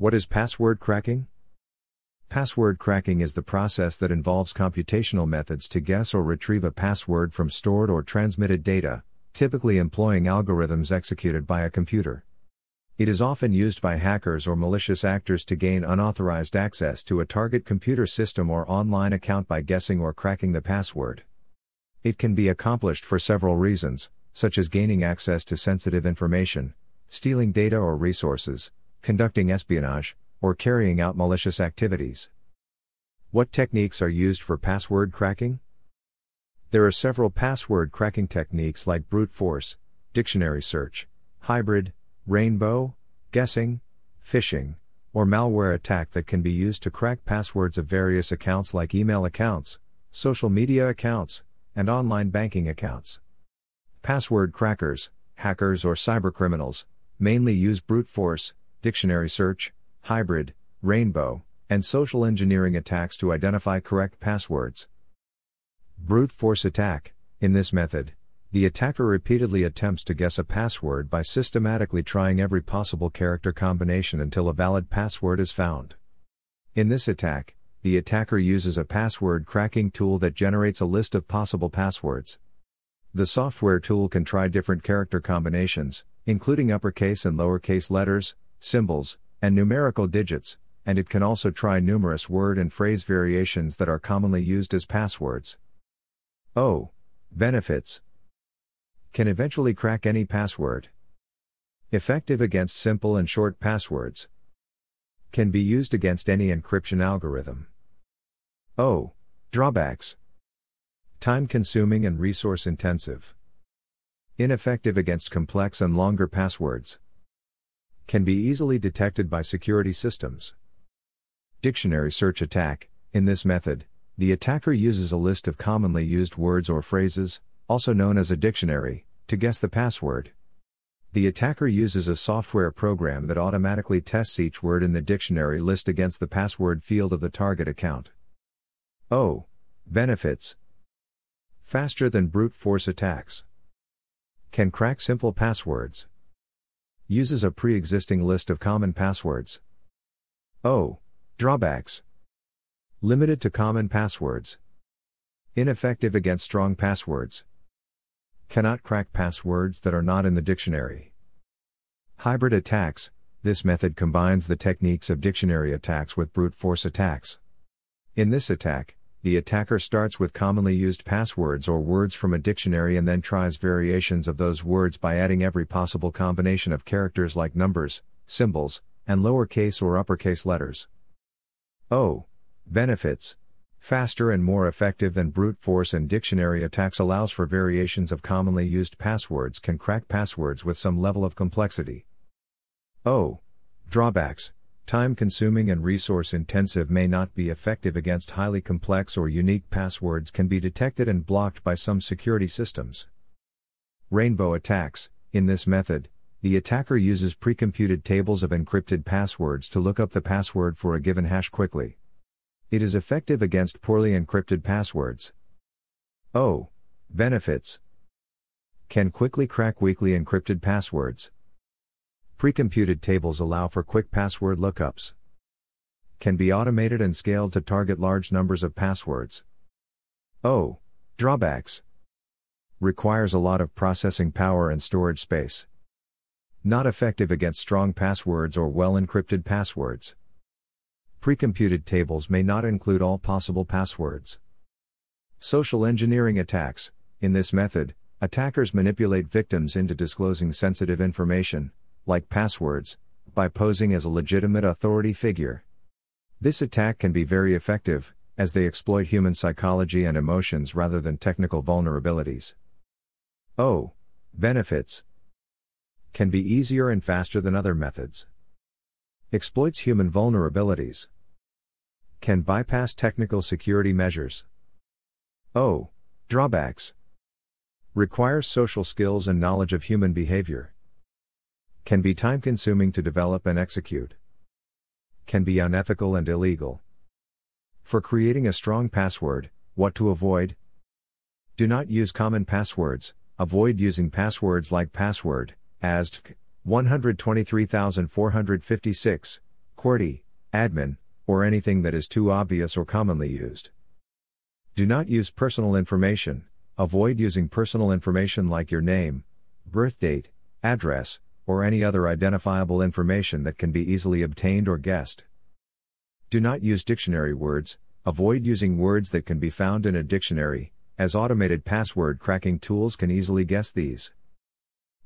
What is password cracking? Password cracking is the process that involves computational methods to guess or retrieve a password from stored or transmitted data, typically employing algorithms executed by a computer. It is often used by hackers or malicious actors to gain unauthorized access to a target computer system or online account by guessing or cracking the password. It can be accomplished for several reasons, such as gaining access to sensitive information, stealing data or resources, conducting espionage, or carrying out malicious activities. What techniques are used for password cracking? There are several password cracking techniques like brute force, dictionary search, hybrid, rainbow, guessing, phishing, or malware attack that can be used to crack passwords of various accounts like email accounts, social media accounts, and online banking accounts. Password crackers, hackers, or cybercriminals mainly use brute force, dictionary search, hybrid, rainbow, and social engineering attacks to identify correct passwords. Brute force attack In this method, the attacker repeatedly attempts to guess a password by systematically trying every possible character combination until a valid password is found. In this attack, the attacker uses a password cracking tool that generates a list of possible passwords. The software tool can try different character combinations, including uppercase and lowercase letters, symbols, and numerical digits, and it can also try numerous word and phrase variations that are commonly used as passwords. Oh, benefits can eventually crack any password. Effective against simple and short passwords. Can be used against any encryption algorithm. Oh, drawbacks. Time consuming and resource intensive. Ineffective against complex and longer passwords. Can be easily detected by security systems. Dictionary search attack In this method, the attacker uses a list of commonly used words or phrases, also known as a dictionary, to guess the password. The attacker uses a software program that automatically tests each word in the dictionary list against the password field of the target account. Oh, benefits faster than brute force attacks. Can crack simple passwords. Uses a pre existing list of common passwords. Oh, drawbacks. Limited to common passwords. Ineffective against strong passwords. Cannot crack passwords that are not in the dictionary. Hybrid attacks this method combines the techniques of dictionary attacks with brute force attacks. In this attack, the attacker starts with commonly used passwords or words from a dictionary and then tries variations of those words by adding every possible combination of characters like numbers, symbols, and lowercase or uppercase letters. Oh, benefits. Faster and more effective than brute force and dictionary attacks allows for variations of commonly used passwords can crack passwords with some level of complexity. Oh, drawbacks time consuming and resource intensive may not be effective against highly complex or unique passwords can be detected and blocked by some security systems. Rainbow attacks In this method, the attacker uses precomputed tables of encrypted passwords to look up the password for a given hash quickly. It is effective against poorly encrypted passwords. Oh, benefits can quickly crack weakly encrypted passwords. Precomputed tables allow for quick password lookups. Can be automated and scaled to target large numbers of passwords. Oh, drawbacks. Requires a lot of processing power and storage space. Not effective against strong passwords or well encrypted passwords. Precomputed tables may not include all possible passwords. Social engineering attacks In this method, attackers manipulate victims into disclosing sensitive information, like passwords, by posing as a legitimate authority figure. This attack can be very effective, as they exploit human psychology and emotions rather than technical vulnerabilities. Oh, benefits can be easier and faster than other methods. Exploits human vulnerabilities. Can bypass technical security measures. Oh, drawbacks. Requires social skills and knowledge of human behavior. Can be time consuming to develop and execute. Can be unethical and illegal. For creating a strong password, what to avoid? Do not use common passwords, avoid using passwords like password, ASDC, 123456, QWERTY, admin, or anything that is too obvious or commonly used. Do not use personal information. Avoid using personal information like your name, birth date, address, or any other identifiable information that can be easily obtained or guessed. Do not use dictionary words. Avoid using words that can be found in a dictionary, as automated password cracking tools can easily guess these.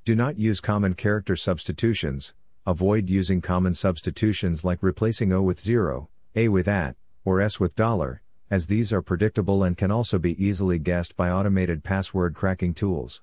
Do not use common character substitutions. Avoid using common substitutions like replacing O with 0, A with at, or S with dollar, as these are predictable and can also be easily guessed by automated password cracking tools.